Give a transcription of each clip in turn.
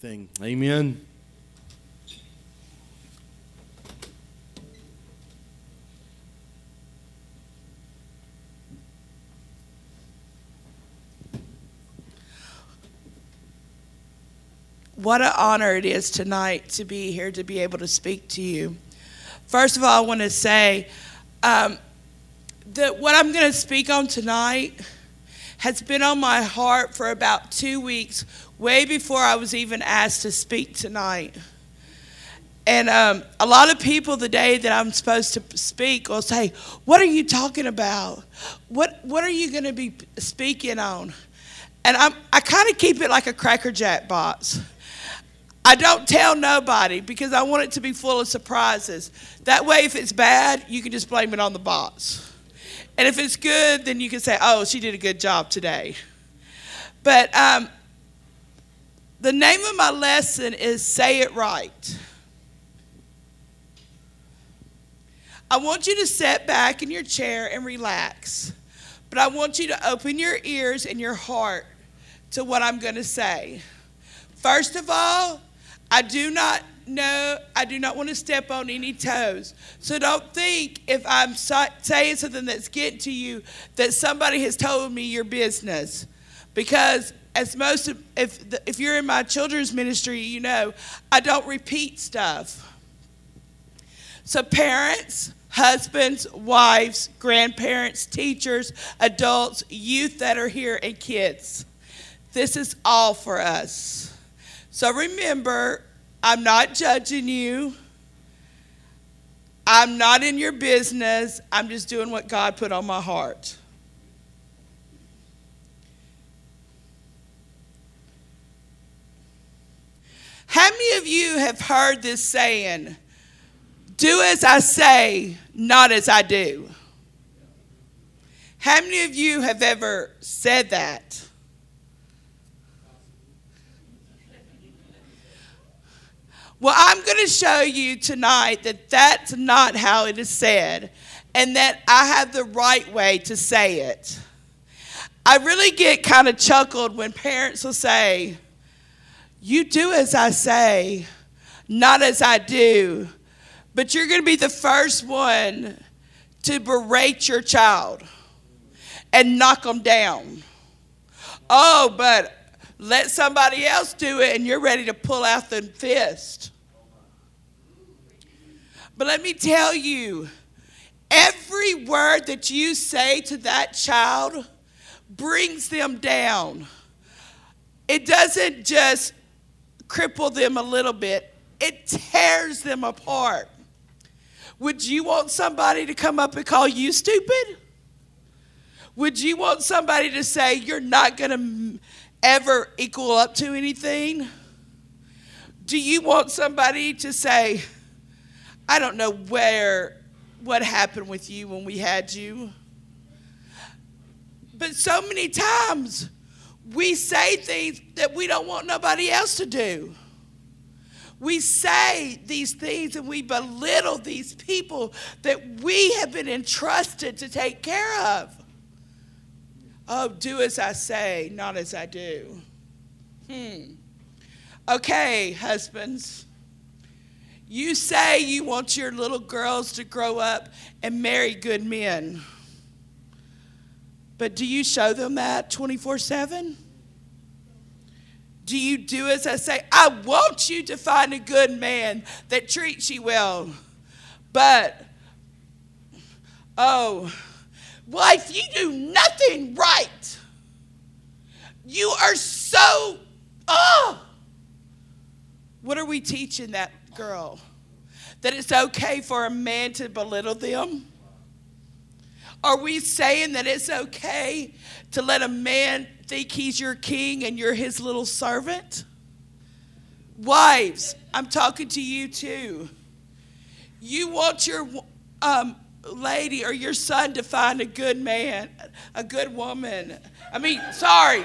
thing. Amen. What an honor it is tonight to be here to be able to speak to you. First of all, I want to say um, that what I'm going to speak on tonight has been on my heart for about two weeks, way before I was even asked to speak tonight. And um, a lot of people, the day that I'm supposed to speak, will say, What are you talking about? What, what are you going to be speaking on? And I'm, I kind of keep it like a Cracker Jack box. I don't tell nobody because I want it to be full of surprises. That way, if it's bad, you can just blame it on the box. And if it's good, then you can say, oh, she did a good job today. But um, the name of my lesson is Say It Right. I want you to sit back in your chair and relax. But I want you to open your ears and your heart to what I'm going to say. First of all, I do not know, I do not want to step on any toes. So don't think if I'm saying something that's getting to you that somebody has told me your business. Because as most of, if, if you're in my children's ministry, you know, I don't repeat stuff. So parents, husbands, wives, grandparents, teachers, adults, youth that are here, and kids. This is all for us. So remember, I'm not judging you. I'm not in your business. I'm just doing what God put on my heart. Many of you have heard this saying, do as I say, not as I do? How many of you have ever said that? Well, I'm going to show you tonight that that's not how it is said and that I have the right way to say it. I really get kind of chuckled when parents will say, You do as I say, not as I do. But you're going to be the first one to berate your child and knock them down. Oh, but let somebody else do it and you're ready to pull out the fist. But let me tell you, every word that you say to that child brings them down. It doesn't just cripple them a little bit, it tears them apart. Would you want somebody to come up and call you stupid? Would you want somebody to say you're not going to ever equal up to anything? Do you want somebody to say, I don't know where, what happened with you when we had you? But so many times we say things that we don't want nobody else to do. We say these things and we belittle these people that we have been entrusted to take care of. Oh, do as I say, not as I do. Hmm. Okay, husbands. You say you want your little girls to grow up and marry good men. But do you show them that 24 7? Do you do as I say? I want you to find a good man that treats you well. But, oh, Wife, you do nothing right. You are so, oh. What are we teaching that girl? That it's okay for a man to belittle them? Are we saying that it's okay to let a man think he's your king and you're his little servant? Wives, I'm talking to you too. You want your um, lady or your son to find a good man, a good woman. I mean, sorry,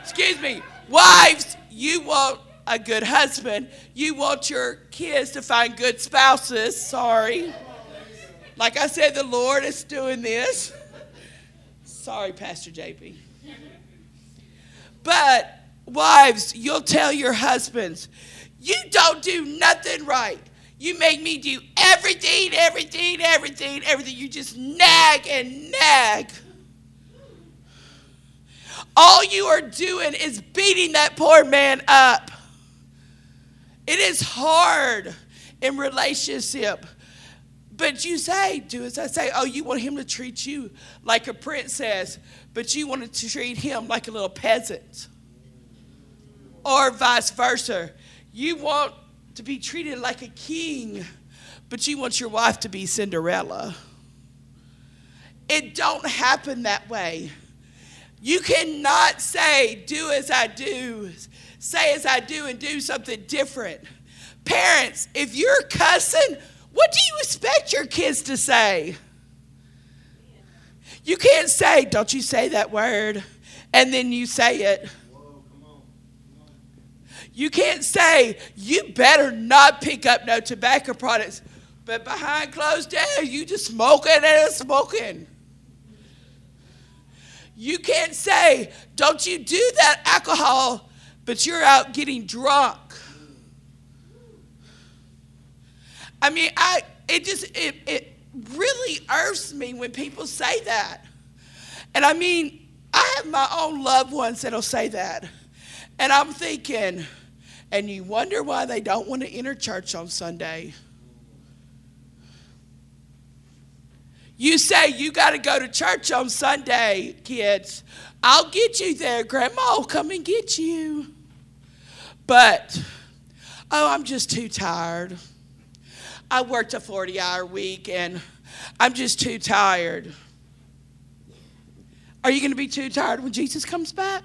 excuse me. Wives, you want a good husband. You want your kids to find good spouses. Sorry. Like I said, the Lord is doing this. Sorry, Pastor JP. But wives, you'll tell your husbands, you don't do nothing right. You make me do everything, everything, everything, everything. You just nag and nag. All you are doing is beating that poor man up. It is hard in relationship. But you say, do as I say. Oh, you want him to treat you like a princess, but you want to treat him like a little peasant. Or vice versa. You want to be treated like a king, but you want your wife to be Cinderella. It don't happen that way. You cannot say, do as I do, say as I do, and do something different. Parents, if you're cussing, what do you expect your kids to say? You can't say, don't you say that word, and then you say it. You can't say, you better not pick up no tobacco products, but behind closed doors, you just smoking and smoking. You can't say, don't you do that alcohol, but you're out getting drunk. I mean, I it just it, it really irks me when people say that. And I mean, I have my own loved ones that'll say that. And I'm thinking, and you wonder why they don't want to enter church on Sunday. You say you got to go to church on Sunday, kids. I'll get you there. Grandma will come and get you. But, oh, I'm just too tired. I worked a 40 hour week and I'm just too tired. Are you going to be too tired when Jesus comes back?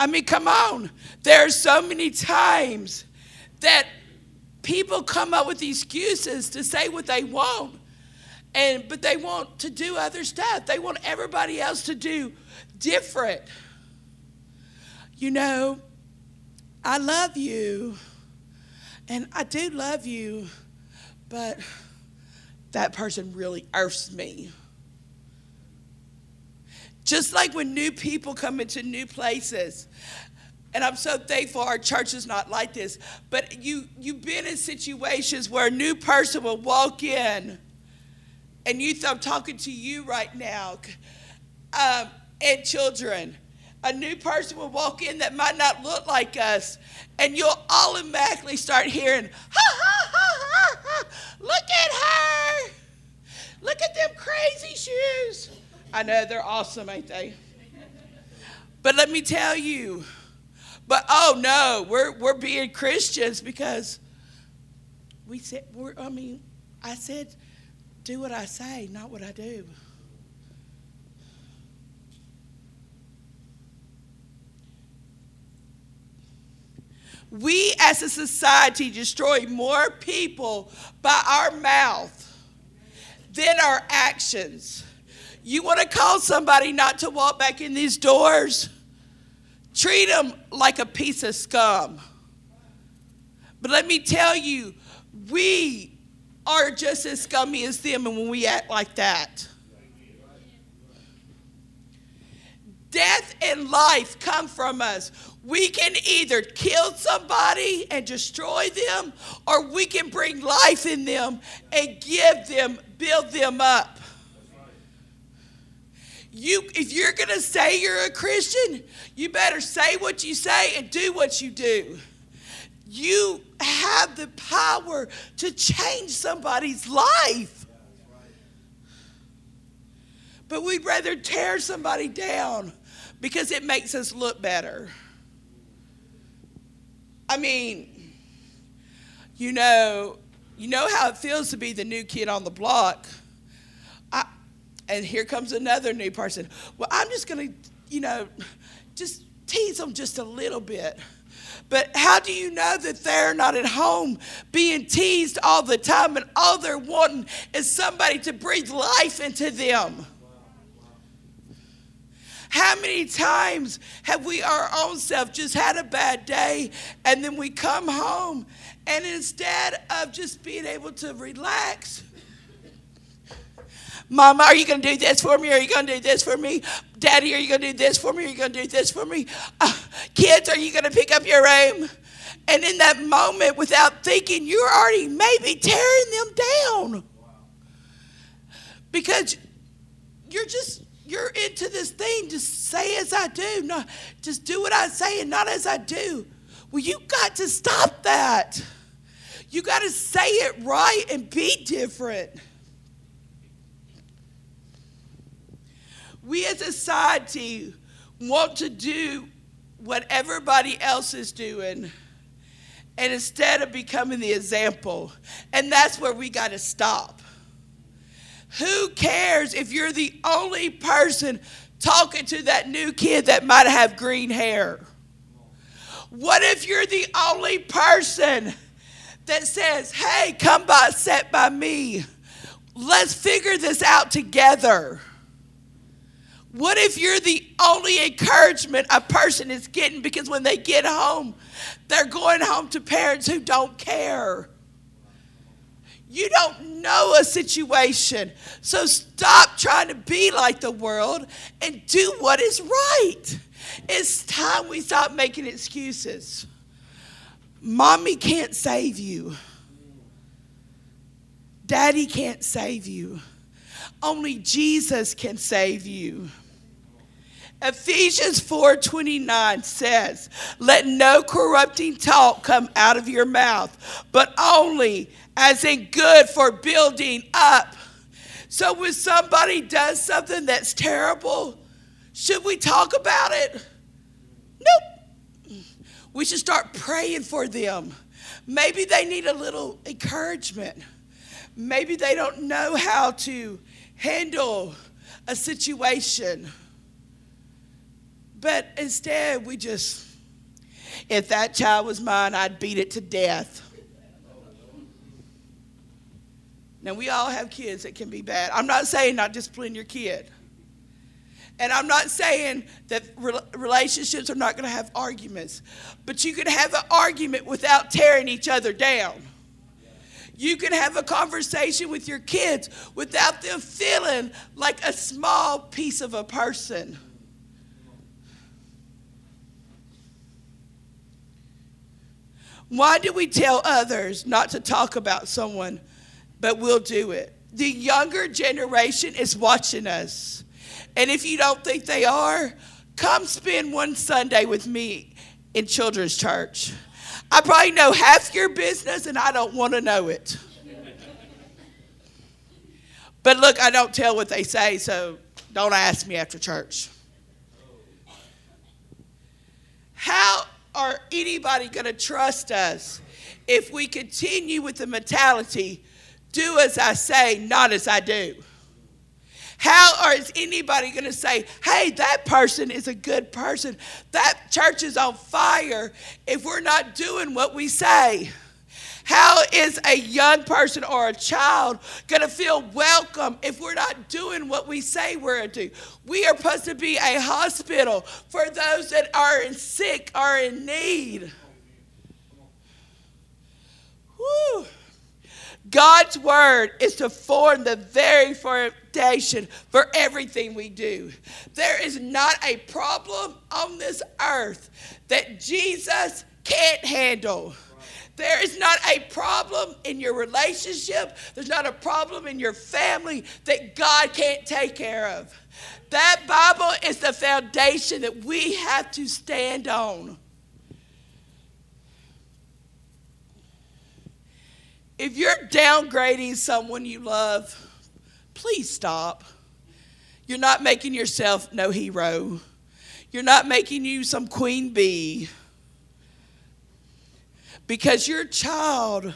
I mean, come on. There are so many times that people come up with excuses to say what they want and but they want to do other stuff they want everybody else to do different you know i love you and i do love you but that person really irks me just like when new people come into new places and I'm so thankful our church is not like this. But you, you've been in situations where a new person will walk in, and youth, I'm talking to you right now, um, and children. A new person will walk in that might not look like us, and you'll automatically start hearing, ha ha ha ha ha, look at her. Look at them crazy shoes. I know they're awesome, ain't they? But let me tell you, but oh no, we're, we're being Christians because we said, we're, I mean, I said, do what I say, not what I do. We as a society destroy more people by our mouth than our actions. You want to call somebody not to walk back in these doors? Treat them like a piece of scum. But let me tell you, we are just as scummy as them and when we act like that. Death and life come from us. We can either kill somebody and destroy them, or we can bring life in them and give them, build them up. You, if you're going to say you're a Christian, you better say what you say and do what you do. You have the power to change somebody's life. But we'd rather tear somebody down because it makes us look better. I mean, you know, you know how it feels to be the new kid on the block I, and here comes another new person. Well, I'm just going to, you know, just tease them just a little bit. But how do you know that they're not at home being teased all the time and all they're wanting is somebody to breathe life into them? How many times have we our own self just had a bad day and then we come home and instead of just being able to relax, Mama, are you going to do this for me? Are you going to do this for me? Daddy, are you going to do this for me? Are you going to do this for me? Uh, kids, are you going to pick up your room? And in that moment, without thinking, you're already maybe tearing them down. Because you're just you're into this thing. Just say as I do. No, just do what I say and not as I do. Well, you got to stop that. You got to say it right and be different. We as a society want to do what everybody else is doing and instead of becoming the example. And that's where we got to stop. Cares if you're the only person talking to that new kid that might have green hair? What if you're the only person that says, hey, come by, sit by me? Let's figure this out together. What if you're the only encouragement a person is getting because when they get home, they're going home to parents who don't care? You don't know a situation. So stop trying to be like the world and do what is right. It's time we stop making excuses. Mommy can't save you. Daddy can't save you. Only Jesus can save you. Ephesians 4:29 says, "Let no corrupting talk come out of your mouth, but only as in good for building up." So when somebody does something that's terrible, should we talk about it? Nope. We should start praying for them. Maybe they need a little encouragement. Maybe they don't know how to handle a situation. But instead, we just, if that child was mine, I'd beat it to death. Now, we all have kids that can be bad. I'm not saying not discipline your kid. And I'm not saying that relationships are not going to have arguments, but you can have an argument without tearing each other down. You can have a conversation with your kids without them feeling like a small piece of a person. Why do we tell others not to talk about someone, but we'll do it? The younger generation is watching us. And if you don't think they are, come spend one Sunday with me in children's church. I probably know half your business and I don't want to know it. But look, I don't tell what they say, so don't ask me after church. How are anybody going to trust us if we continue with the mentality, do as I say, not as I do? How is anybody going to say, hey, that person is a good person? That church is on fire if we're not doing what we say? How is a young person or a child going to feel welcome if we're not doing what we say we're going to do? We are supposed to be a hospital for those that are in sick, are in need. Woo. God's word is to form the very foundation for everything we do. There is not a problem on this earth that Jesus can't handle. There is not a problem in your relationship. There's not a problem in your family that God can't take care of. That Bible is the foundation that we have to stand on. If you're downgrading someone you love, please stop. You're not making yourself no hero. You're not making you some queen bee because your child,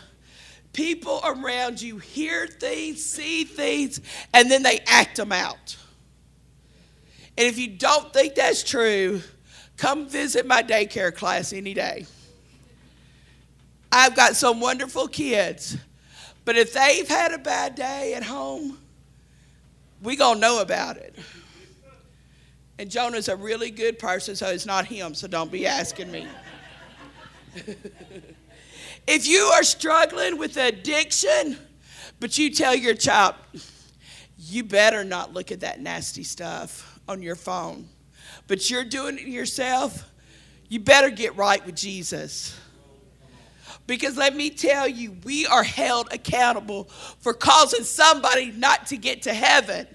people around you hear things, see things, and then they act them out. And if you don't think that's true, come visit my daycare class any day. I've got some wonderful kids, but if they've had a bad day at home, we gonna know about it. And Jonah's a really good person, so it's not him, so don't be asking me. If you are struggling with addiction, but you tell your child, you better not look at that nasty stuff on your phone. But you're doing it yourself, you better get right with Jesus. Because let me tell you, we are held accountable for causing somebody not to get to heaven.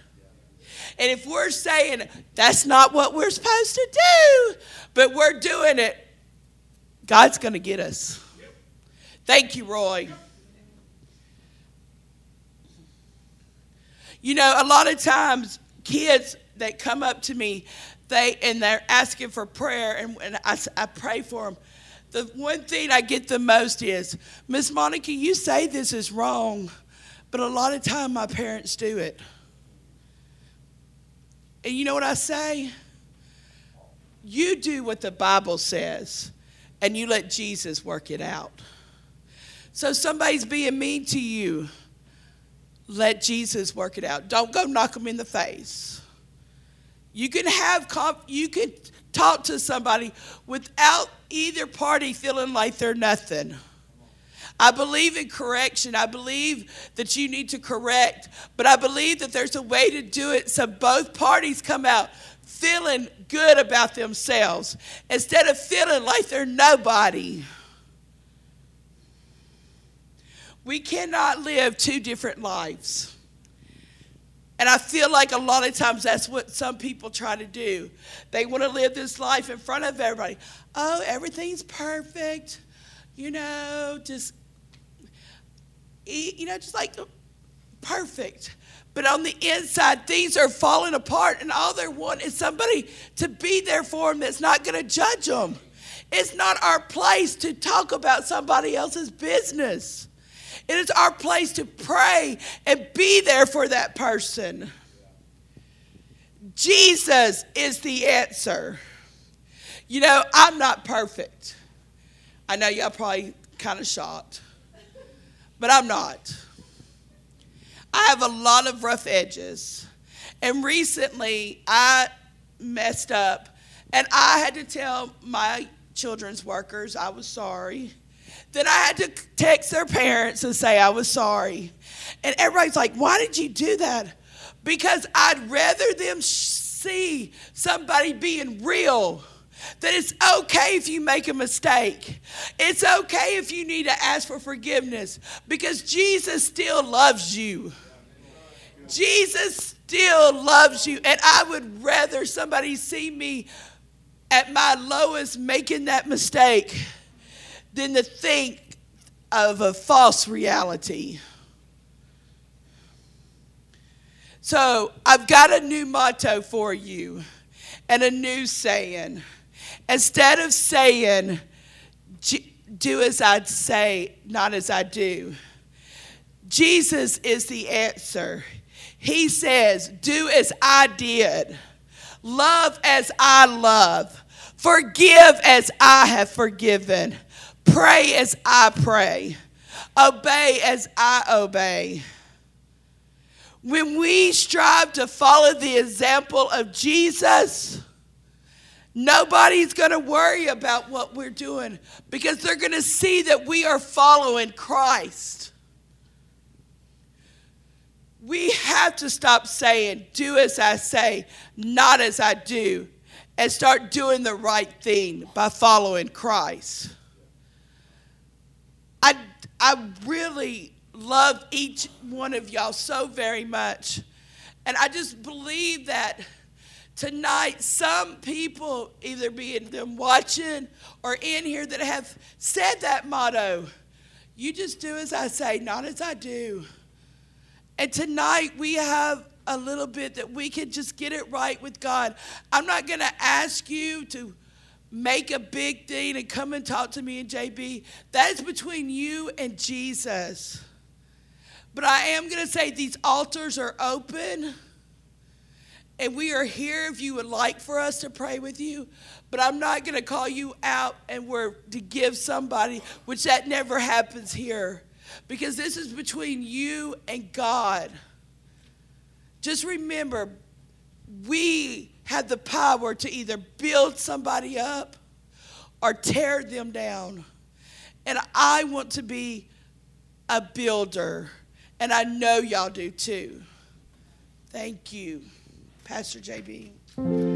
And if we're saying that's not what we're supposed to do, but we're doing it, God's going to get us. Thank you, Roy. You know, a lot of times kids that come up to me, they and they're asking for prayer, and, and I, I pray for them. The one thing I get the most is, Miss Monica, you say this is wrong, but a lot of time my parents do it. And you know what I say? You do what the Bible says, and you let Jesus work it out. So somebody's being mean to you, let Jesus work it out. Don't go knock them in the face. You can have you can talk to somebody without either party feeling like they're nothing. I believe in correction. I believe that you need to correct, but I believe that there's a way to do it so both parties come out feeling good about themselves instead of feeling like they're nobody. We cannot live two different lives. And I feel like a lot of times that's what some people try to do. They want to live this life in front of everybody. Oh, everything's perfect. You know, just you know, just like perfect. But on the inside, things are falling apart, and all they want is somebody to be there for them that's not going to judge them. It's not our place to talk about somebody else's business. It is our place to pray and be there for that person. Jesus is the answer. You know, I'm not perfect. I know y'all probably kind of shocked but I'm not. I have a lot of rough edges. And recently I messed up and I had to tell my children's workers I was sorry. Then I had to text their parents and say I was sorry. And everybody's like, why did you do that? Because I'd rather them see somebody being real that it's okay if you make a mistake. It's okay if you need to ask for forgiveness because Jesus still loves you. Jesus still loves you. And I would rather somebody see me at my lowest making that mistake than to think of a false reality. So I've got a new motto for you and a new saying. Instead of saying, do as I say, not as I do, Jesus is the answer. He says, do as I did, love as I love, forgive as I have forgiven, pray as I pray, obey as I obey. When we strive to follow the example of Jesus, Nobody's going to worry about what we're doing because they're going to see that we are following Christ. We have to stop saying, do as I say, not as I do, and start doing the right thing by following Christ. I, really love each one of y'all so very much. And I just believe that tonight some people either being them watching or in here that have said that motto you just do as i say not as i do and tonight we have a little bit that we can just get it right with god i'm not going to ask you to make a big thing and come and talk to me and jb that is between you and jesus but i am going to say these altars are open and we are here if you would like for us to pray with you. But I'm not going to call you out and we're to give somebody, which that never happens here. Because this is between you and God. Just remember, we have the power to either build somebody up or tear them down. And I want to be a builder. And I know y'all do too. Thank you, Pastor JB.